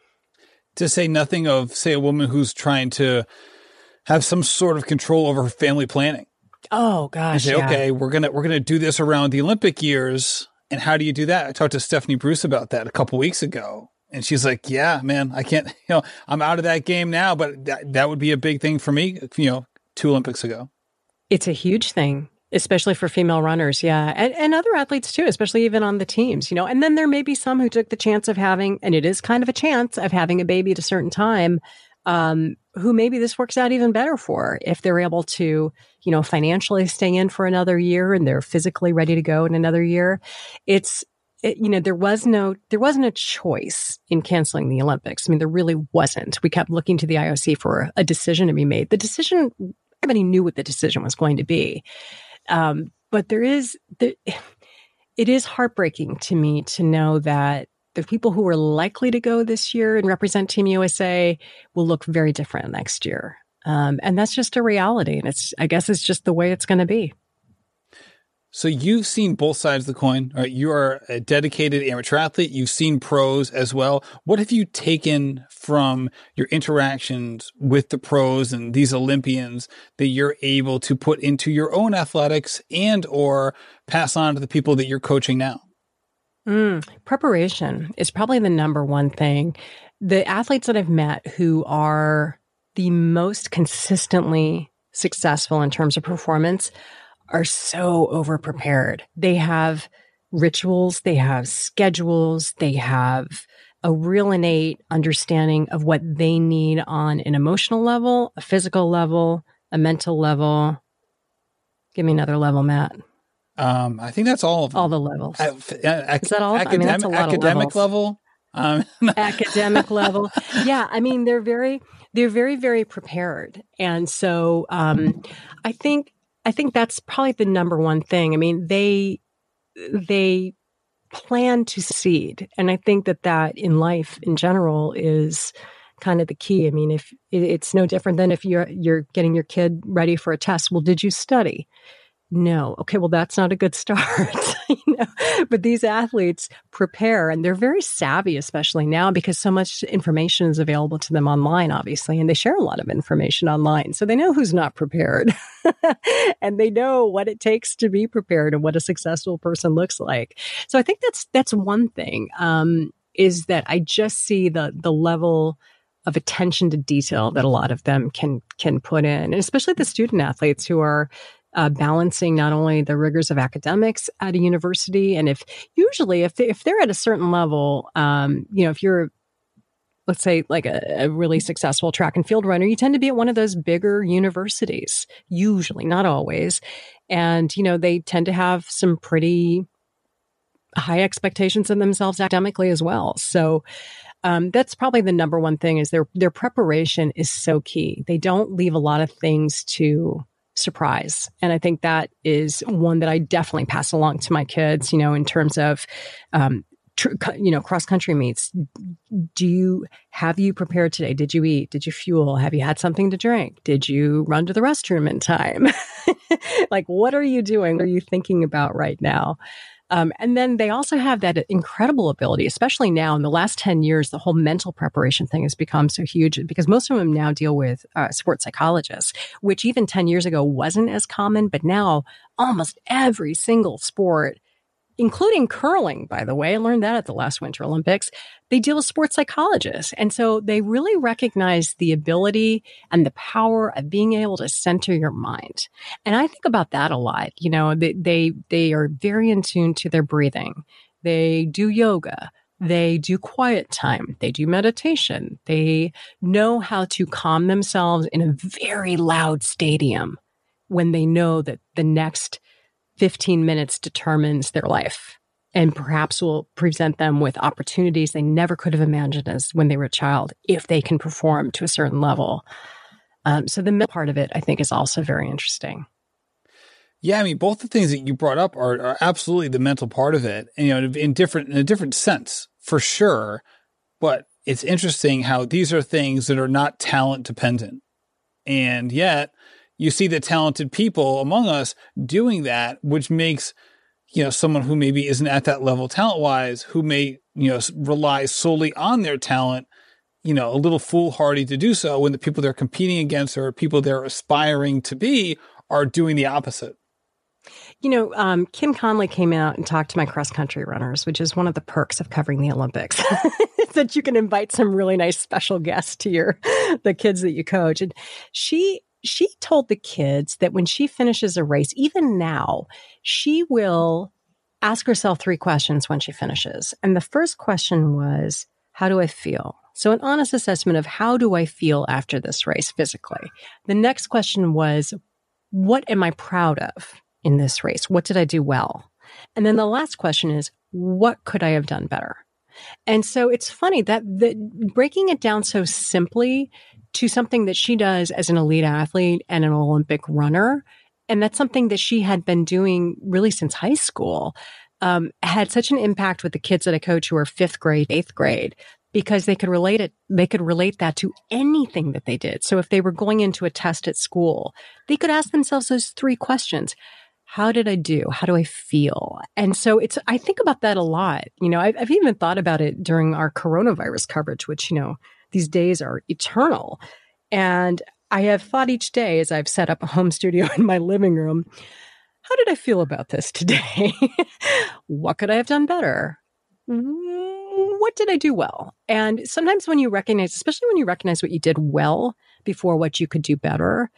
To say nothing of, say, a woman who's trying to have some sort of control over her family planning. Oh gosh. Say, yeah. okay, we're gonna we're gonna do this around the Olympic years. And how do you do that? I talked to Stephanie Bruce about that a couple weeks ago. And she's like, Yeah, man, I can't, you know, I'm out of that game now, but that, that would be a big thing for me, you know, two Olympics ago. It's a huge thing especially for female runners yeah. And, and other athletes too especially even on the teams you know. And then there may be some who took the chance of having and it is kind of a chance of having a baby at a certain time um, who maybe this works out even better for if they're able to you know financially stay in for another year and they're physically ready to go in another year. It's it, you know there was no there wasn't a choice in canceling the olympics. I mean there really wasn't. We kept looking to the ioc for a decision to be made. The decision everybody knew what the decision was going to be um, but there is, there, it is heartbreaking to me to know that the people who are likely to go this year and represent Team USA will look very different next year. Um, and that's just a reality. And it's, I guess it's just the way it's going to be. So you've seen both sides of the coin. Right? You are a dedicated amateur athlete. You've seen pros as well. What have you taken from your interactions with the pros and these Olympians that you're able to put into your own athletics and or pass on to the people that you're coaching now? Mm, preparation is probably the number one thing. The athletes that I've met who are the most consistently successful in terms of performance are so over prepared. They have rituals, they have schedules, they have a real innate understanding of what they need on an emotional level, a physical level, a mental level. Give me another level, Matt. Um, I think that's all of them. All the levels. Is that all? Academic, I mean, that's a lot academic level. Um, academic level. Yeah. I mean, they're very, they're very, very prepared. And so, um, I think I think that's probably the number one thing. I mean, they they plan to seed, and I think that that in life in general is kind of the key. I mean, if it's no different than if you're you're getting your kid ready for a test. Well, did you study? No. Okay, well, that's not a good start. you know? But these athletes prepare and they're very savvy, especially now because so much information is available to them online, obviously, and they share a lot of information online. So they know who's not prepared and they know what it takes to be prepared and what a successful person looks like. So I think that's that's one thing. Um, is that I just see the the level of attention to detail that a lot of them can can put in, and especially the student athletes who are uh, balancing not only the rigors of academics at a university, and if usually if they, if they're at a certain level, um, you know, if you're let's say like a, a, really successful track and field runner, you tend to be at one of those bigger universities, usually, not always. And, you know, they tend to have some pretty high expectations of themselves academically as well. So um, that's probably the number one thing is their their preparation is so key. They don't leave a lot of things to surprise. And I think that is one that I definitely pass along to my kids, you know, in terms of um, tr- you know, cross country meets. Do you have you prepared today? Did you eat? Did you fuel? Have you had something to drink? Did you run to the restroom in time? like, what are you doing? What are you thinking about right now? Um, and then they also have that incredible ability, especially now in the last 10 years, the whole mental preparation thing has become so huge because most of them now deal with uh, sports psychologists, which even 10 years ago wasn't as common, but now almost every single sport including curling, by the way. I learned that at the last Winter Olympics. They deal with sports psychologists. And so they really recognize the ability and the power of being able to center your mind. And I think about that a lot. You know, they, they, they are very in tune to their breathing. They do yoga. They do quiet time. They do meditation. They know how to calm themselves in a very loud stadium when they know that the next 15 minutes determines their life and perhaps will present them with opportunities they never could have imagined as when they were a child if they can perform to a certain level. Um, so the middle part of it, I think, is also very interesting. Yeah, I mean, both the things that you brought up are, are absolutely the mental part of it, and, you know, in different in a different sense for sure. But it's interesting how these are things that are not talent dependent, and yet you see the talented people among us doing that, which makes, you know, someone who maybe isn't at that level talent wise, who may, you know, rely solely on their talent, you know, a little foolhardy to do so when the people they're competing against or people they're aspiring to be are doing the opposite. You know, um, Kim Conley came out and talked to my cross country runners, which is one of the perks of covering the Olympics, that you can invite some really nice special guests to your the kids that you coach. And she she told the kids that when she finishes a race, even now, she will ask herself three questions when she finishes. And the first question was, How do I feel? So, an honest assessment of how do I feel after this race physically. The next question was, What am I proud of in this race? What did I do well? And then the last question is, What could I have done better? And so it's funny that the, breaking it down so simply to something that she does as an elite athlete and an Olympic runner. And that's something that she had been doing really since high school. Um, had such an impact with the kids that I coach who are fifth grade, eighth grade, because they could relate it, they could relate that to anything that they did. So if they were going into a test at school, they could ask themselves those three questions. How did I do? How do I feel? And so it's, I think about that a lot. You know, I've, I've even thought about it during our coronavirus coverage, which, you know, these days are eternal. And I have thought each day as I've set up a home studio in my living room, how did I feel about this today? what could I have done better? Mm, what did I do well? And sometimes when you recognize, especially when you recognize what you did well before what you could do better,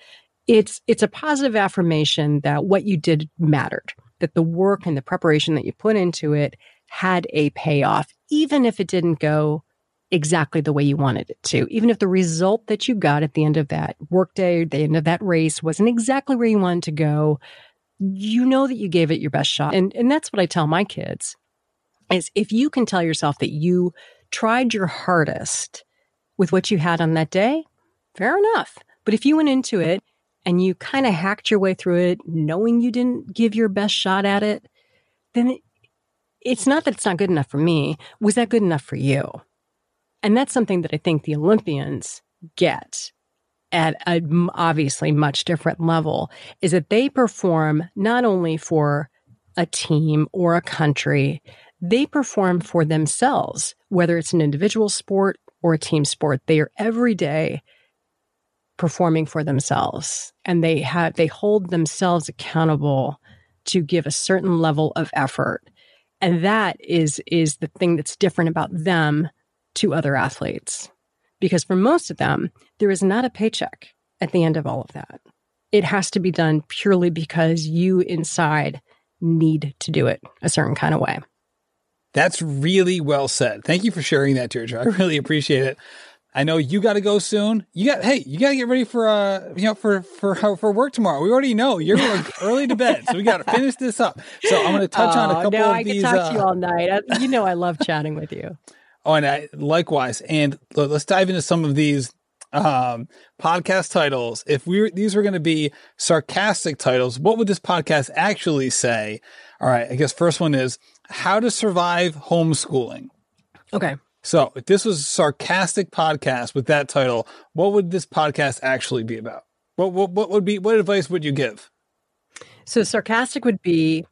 it's it's a positive affirmation that what you did mattered, that the work and the preparation that you put into it had a payoff, even if it didn't go exactly the way you wanted it to. Even if the result that you got at the end of that workday, or the end of that race wasn't exactly where you wanted to go, you know that you gave it your best shot. And and that's what I tell my kids is if you can tell yourself that you tried your hardest with what you had on that day, fair enough. But if you went into it and you kind of hacked your way through it knowing you didn't give your best shot at it, then it, it's not that it's not good enough for me. Was that good enough for you? And that's something that I think the Olympians get at a obviously much different level is that they perform not only for a team or a country, they perform for themselves, whether it's an individual sport or a team sport. They are every day performing for themselves and they have they hold themselves accountable to give a certain level of effort. And that is is the thing that's different about them to other athletes. Because for most of them, there is not a paycheck at the end of all of that. It has to be done purely because you inside need to do it a certain kind of way. That's really well said. Thank you for sharing that, Deirdre. I really appreciate it. I know you got to go soon. You got hey, you got to get ready for uh you know for for for work tomorrow. We already know you're early to bed, so we got to finish this up. So I'm going to touch oh, on a couple no, of I these. I can talk uh, to you uh, all night. You know I love chatting with you. Oh, and I, likewise. And let's dive into some of these um, podcast titles. If we these were going to be sarcastic titles, what would this podcast actually say? All right, I guess first one is how to survive homeschooling. Okay. So if this was a sarcastic podcast with that title, what would this podcast actually be about? What, what, what would be, what advice would you give? So sarcastic would be,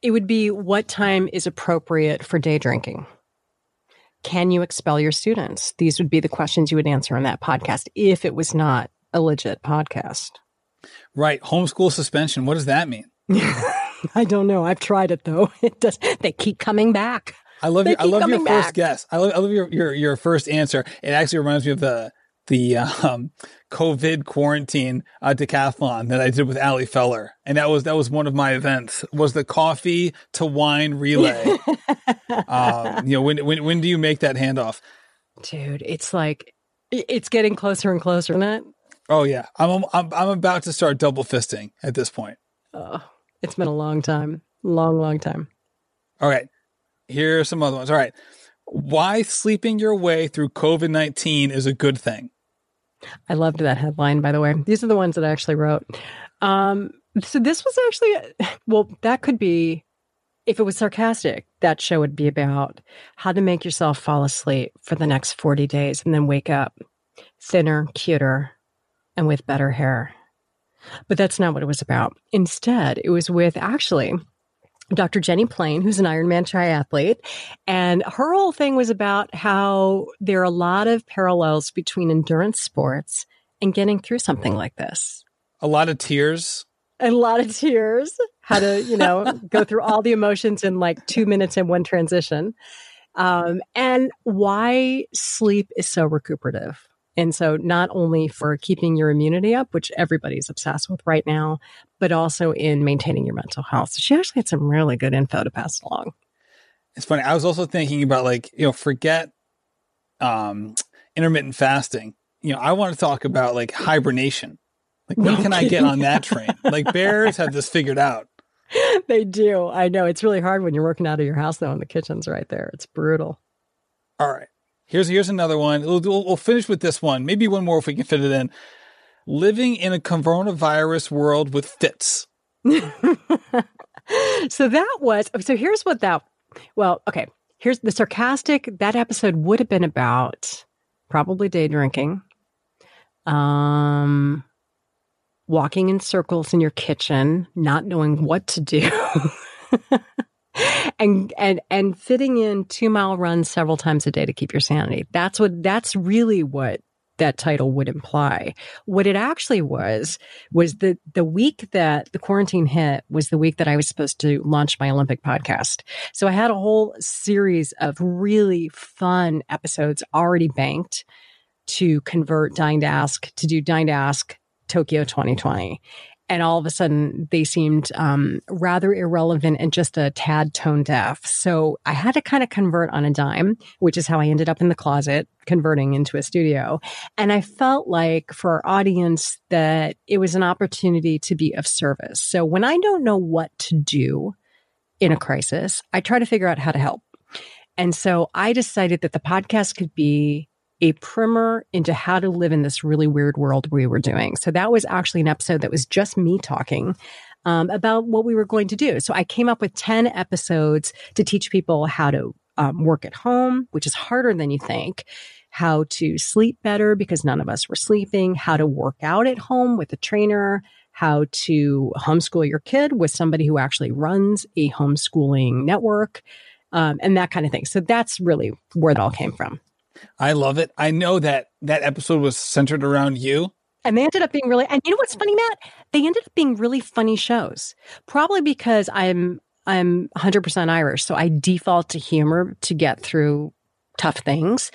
it would be what time is appropriate for day drinking? Can you expel your students? These would be the questions you would answer on that podcast if it was not a legit podcast. Right. Homeschool suspension. What does that mean? I don't know. I've tried it though. It does. They keep coming back. I love They your, I love your first back. guess. I love, I love your, your, your first answer. It actually reminds me of the, the, um, COVID quarantine, uh, decathlon that I did with Ali Feller. And that was, that was one of my events was the coffee to wine relay. um, you know, when, when, when do you make that handoff? Dude, it's like it's getting closer and closer, isn't it? Oh yeah. I'm, I'm, I'm about to start double fisting at this point. Oh, it's been a long time. Long, long time. All right. Here are some other ones. All right. Why sleeping your way through COVID 19 is a good thing. I loved that headline, by the way. These are the ones that I actually wrote. Um, so this was actually, well, that could be, if it was sarcastic, that show would be about how to make yourself fall asleep for the next 40 days and then wake up thinner, cuter, and with better hair. But that's not what it was about. Instead, it was with actually Dr. Jenny Plain, who's an Ironman triathlete. And her whole thing was about how there are a lot of parallels between endurance sports and getting through something like this. A lot of tears. A lot of tears, how to, you know, go through all the emotions in like two minutes in one transition. Um, and why sleep is so recuperative. And so, not only for keeping your immunity up, which everybody's obsessed with right now, but also in maintaining your mental health. So, she actually had some really good info to pass along. It's funny. I was also thinking about like, you know, forget um intermittent fasting. You know, I want to talk about like hibernation. Like when No can I get on that train? Like bears have this figured out. they do. I know. It's really hard when you're working out of your house, though, and the kitchen's right there. It's brutal. All right. Here's here's another one. We'll, we'll, we'll finish with this one. Maybe one more if we can fit it in. Living in a coronavirus world with Fitz. so that was so here's what that well okay here's the sarcastic that episode would have been about probably day drinking um walking in circles in your kitchen not knowing what to do and and and fitting in two mile runs several times a day to keep your sanity that's what that's really what that title would imply what it actually was was the the week that the quarantine hit was the week that I was supposed to launch my Olympic podcast. So I had a whole series of really fun episodes already banked to convert Dying to Ask to do Dying to Ask Tokyo 2020. And all of a sudden, they seemed um, rather irrelevant and just a tad tone deaf. So I had to kind of convert on a dime, which is how I ended up in the closet, converting into a studio. And I felt like for our audience that it was an opportunity to be of service. So when I don't know what to do in a crisis, I try to figure out how to help. And so I decided that the podcast could be a primer into how to live in this really weird world we were doing. So that was actually an episode that was just me talking um, about what we were going to do. So I came up with 10 episodes to teach people how to um, work at home, which is harder than you think, how to sleep better because none of us were sleeping, how to work out at home with a trainer, how to homeschool your kid with somebody who actually runs a homeschooling network, um, and that kind of thing. So that's really where it all came from. I love it. I know that that episode was centered around you. And they ended up being really, and you know what's funny, Matt? They ended up being really funny shows. Probably because I'm I'm 100% Irish, so I default to humor to get through tough things.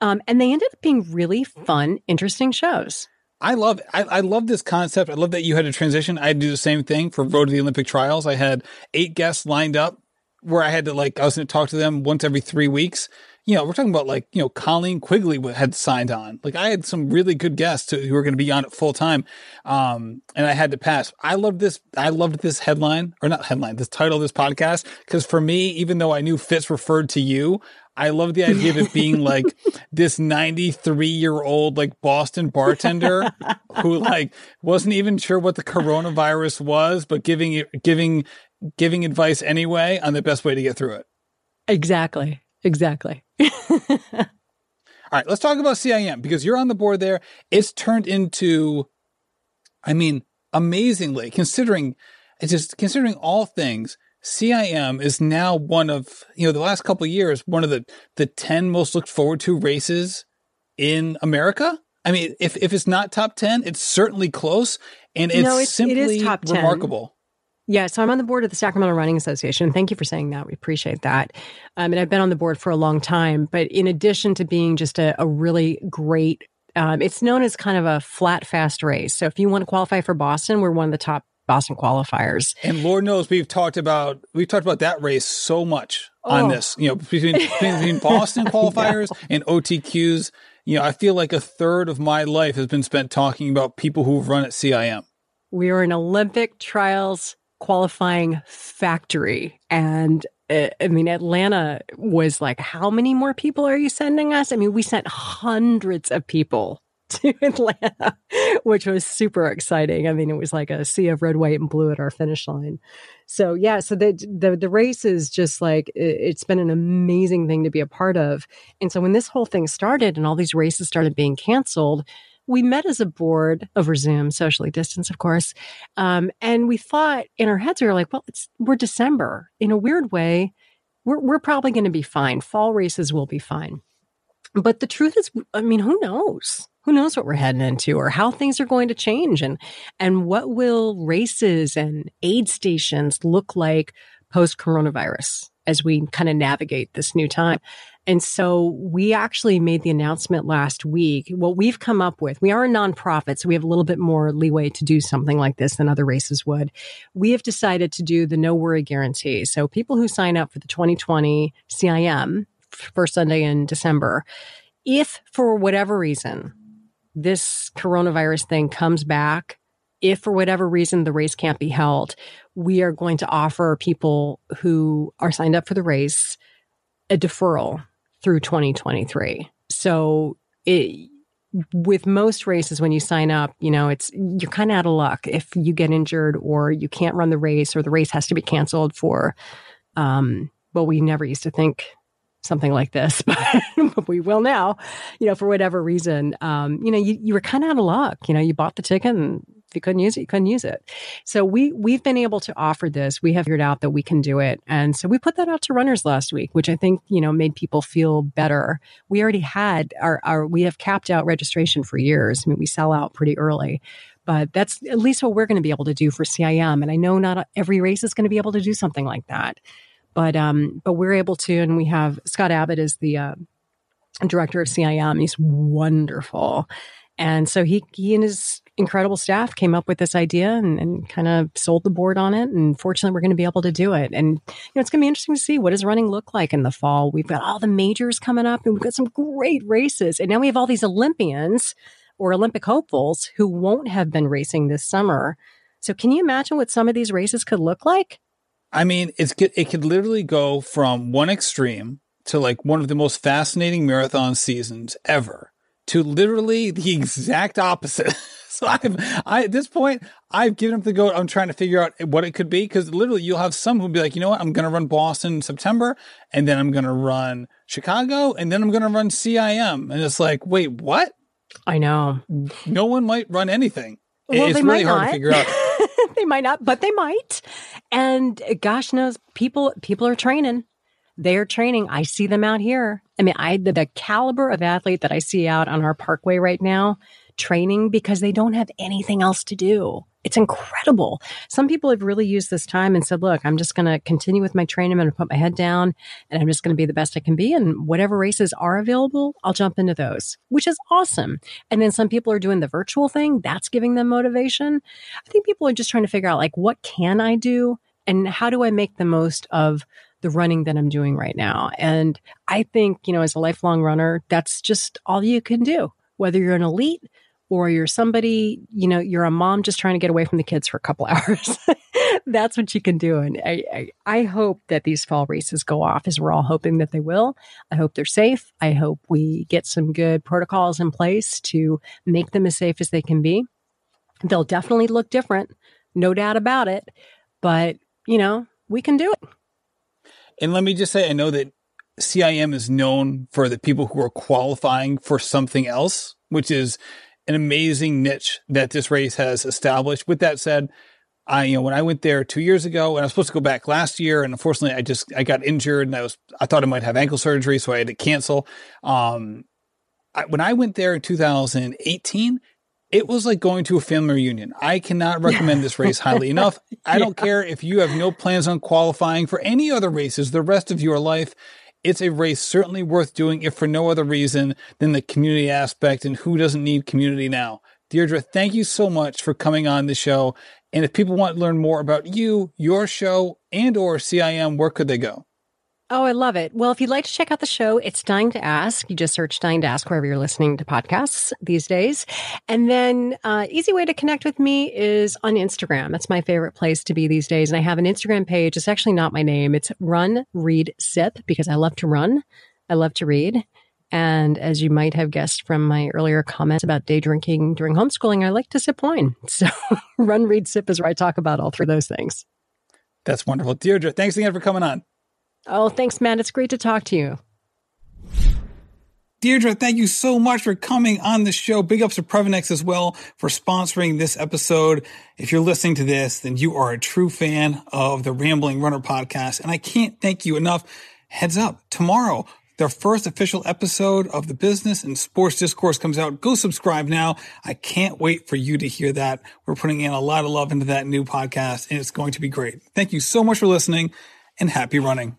Um, and they ended up being really fun, interesting shows. I love. I, I love this concept. I love that you had a transition. I had to do the same thing for Road to the Olympic Trials. I had eight guests lined up where I had to like I was going to talk to them once every three weeks. You know, we're talking about like you know Colleen Quigley had signed on. Like I had some really good guests who were going to be on it full time, um, and I had to pass. I loved this. I loved this headline or not headline. This title of this podcast because for me, even though I knew Fitz referred to you, I love the idea of it being like this 93 year old like Boston bartender who like wasn't even sure what the coronavirus was, but giving giving giving advice anyway on the best way to get through it. Exactly. Exactly. All right, let's talk about CIM because you're on the board there. It's turned into, I mean, amazingly considering it's just considering all things. CIM is now one of you know the last couple years one of the the ten most looked forward to races in America. I mean, if if it's not top ten, it's certainly close, and it's, No, it's- it simply top 10. remarkable. Yeah, so I'm on the board of the Sacramento Running Association. Thank you for saying that. We appreciate that. Um, and I've been on the board for a long time. But in addition to being just a, a really great, um, it's known as kind of a flat, fast race. So if you want to qualify for Boston, we're one of the top Boston qualifiers. And Lord knows we've talked about we've talked about that race so much on Oh. this. You know, between between Boston qualifiers and OTQs. You know, I feel like a third of my life has been spent talking about people who've run at CIM. We are an Olympic trials qualifying factory. And uh, I mean, Atlanta was like, how many more people are you sending us? I mean, we sent hundreds of people to Atlanta, which was super exciting. I mean, it was like a sea of red, white, and blue at our finish line. So yeah, so the the the race is just like it- it's been an amazing thing to be a part of. And so when this whole thing started and all these races started being canceled, we met as a board over Zoom, socially distanced, of course. Um, and we thought in our heads, we were like, well, it's we're December. In a weird way, we're we're probably going to be fine. Fall races will be fine. But the truth is, I mean, who knows? Who knows what we're heading into or how things are going to change and and what will races and aid stations look like post coronavirus as we kind of navigate this new time. And so we actually made the announcement last week. What we've come up with, we are a nonprofit, so we have a little bit more leeway to do something like this than other races would. We have decided to do the no worry guarantee. So people who sign up for the 2020 CIM, first Sunday in December, if for whatever reason this coronavirus thing comes back, if for whatever reason the race can't be held, we are going to offer people who are signed up for the race a deferral through 2023. So it, with most races, when you sign up, you know, it's you're kind of out of luck if you get injured or you can't run the race or the race has to be canceled for, um, well, we never used to think something like this, but, we will now, you know, for whatever reason, um, you know, you, you were kind of out of luck. You know, you bought the ticket and if you couldn't use it, you couldn't use it. So we we've been able to offer this. We have figured out that we can do it, and so we put that out to runners last week, which I think you know made people feel better. We already had our our we have capped out registration for years. I mean, we sell out pretty early. But that's at least what we're going to be able to do for CIM. And I know not every race is going to be able to do something like that but um but we're able to and we have scott abbott is the uh, director of cim he's wonderful. And so he he and his incredible staff came up with this idea and, and kind of sold the board on it. And fortunately we're going to be able to do it. And you know it's going to be interesting to see what does running look like in the fall. We've got all the majors coming up and we've got some great races. And now we have all these olympians or olympic hopefuls who won't have been racing this summer. So can you imagine what some of these races could look like I mean, it's. It could literally go from one extreme to like one of the most fascinating marathon seasons ever to literally the exact opposite. so I've, I, at this point, I've given up the goat. I'm trying to figure out what it could be because literally you'll have some who'll be like, you know what? I'm going to run Boston in September and then I'm going to run Chicago and then I'm going to run CIM. And it's like, wait, what? i know No one might run anything. Well, it's really hard not. to figure out. they might not, but they might. And gosh knows, people people are training. They are training. I see them out here. I mean, I the, the caliber of athlete that I see out on our parkway right now training because they don't have anything else to do. It's incredible. Some people have really used this time and said, look, I'm just going to continue with my training. I'm going to put my head down and I'm just going to be the best I can be. And whatever races are available, I'll jump into those, which is awesome. And then some people are doing the virtual thing. That's giving them motivation. I think people are just trying to figure out like, what can I do? And how do I make the most of the running that I'm doing right now? And I think, you know, as a lifelong runner, that's just all you can do, whether you're an elite or you're somebody, you know, you're a mom just trying to get away from the kids for a couple hours. That's what you can do. And I, I, I hope that these fall races go off as we're all hoping that they will. I hope they're safe. I hope we get some good protocols in place to make them as safe as they can be. They'll definitely look different, no doubt about it. But, you know, we can do it. And let me just say, I know that CIM is known for the people who are qualifying for something else, which is an amazing niche that this race has established. With that said, I, you know, when I went there two years ago and I was supposed to go back last year and unfortunately I just, I got injured and I was, I thought I might have ankle surgery. So I had to cancel. Um, I, when I went there in 2018, it was like going to a family reunion. I cannot recommend this race highly enough. I don't yeah. care if you have no plans on qualifying for any other races the rest of your life. It's a race certainly worth doing if for no other reason than the community aspect and who doesn't need community now. Deirdre, thank you so much for coming on the show. And if people want to learn more about you, your show, and or CIM, where could they go? Oh, I love it. Well, if you'd like to check out the show, it's Dying to Ask. You just search Dying to Ask wherever you're listening to podcasts these days. And then, uh, easy way to connect with me is on Instagram. That's my favorite place to be these days. And I have an Instagram page. It's actually not my name. It's Run, Read, Sip because I love to run. I love to read. And as you might have guessed from my earlier comments about day drinking during homeschooling, I like to sip wine. So Run, Read, Sip is where I talk about all three of those things. That's wonderful. Deirdre, thanks again for coming on. Oh, thanks, Matt. It's great to talk to you. Deirdre, thank you so much for coming on the show. Big ups to Previnex as well for sponsoring this episode. If you're listening to this, then you are a true fan of the Rambling Runner podcast. And I can't thank you enough. Heads up, tomorrow, their first official episode of the business and sports discourse comes out. Go subscribe now. I can't wait for you to hear that. We're putting in a lot of love into that new podcast and it's going to be great. Thank you so much for listening and happy running.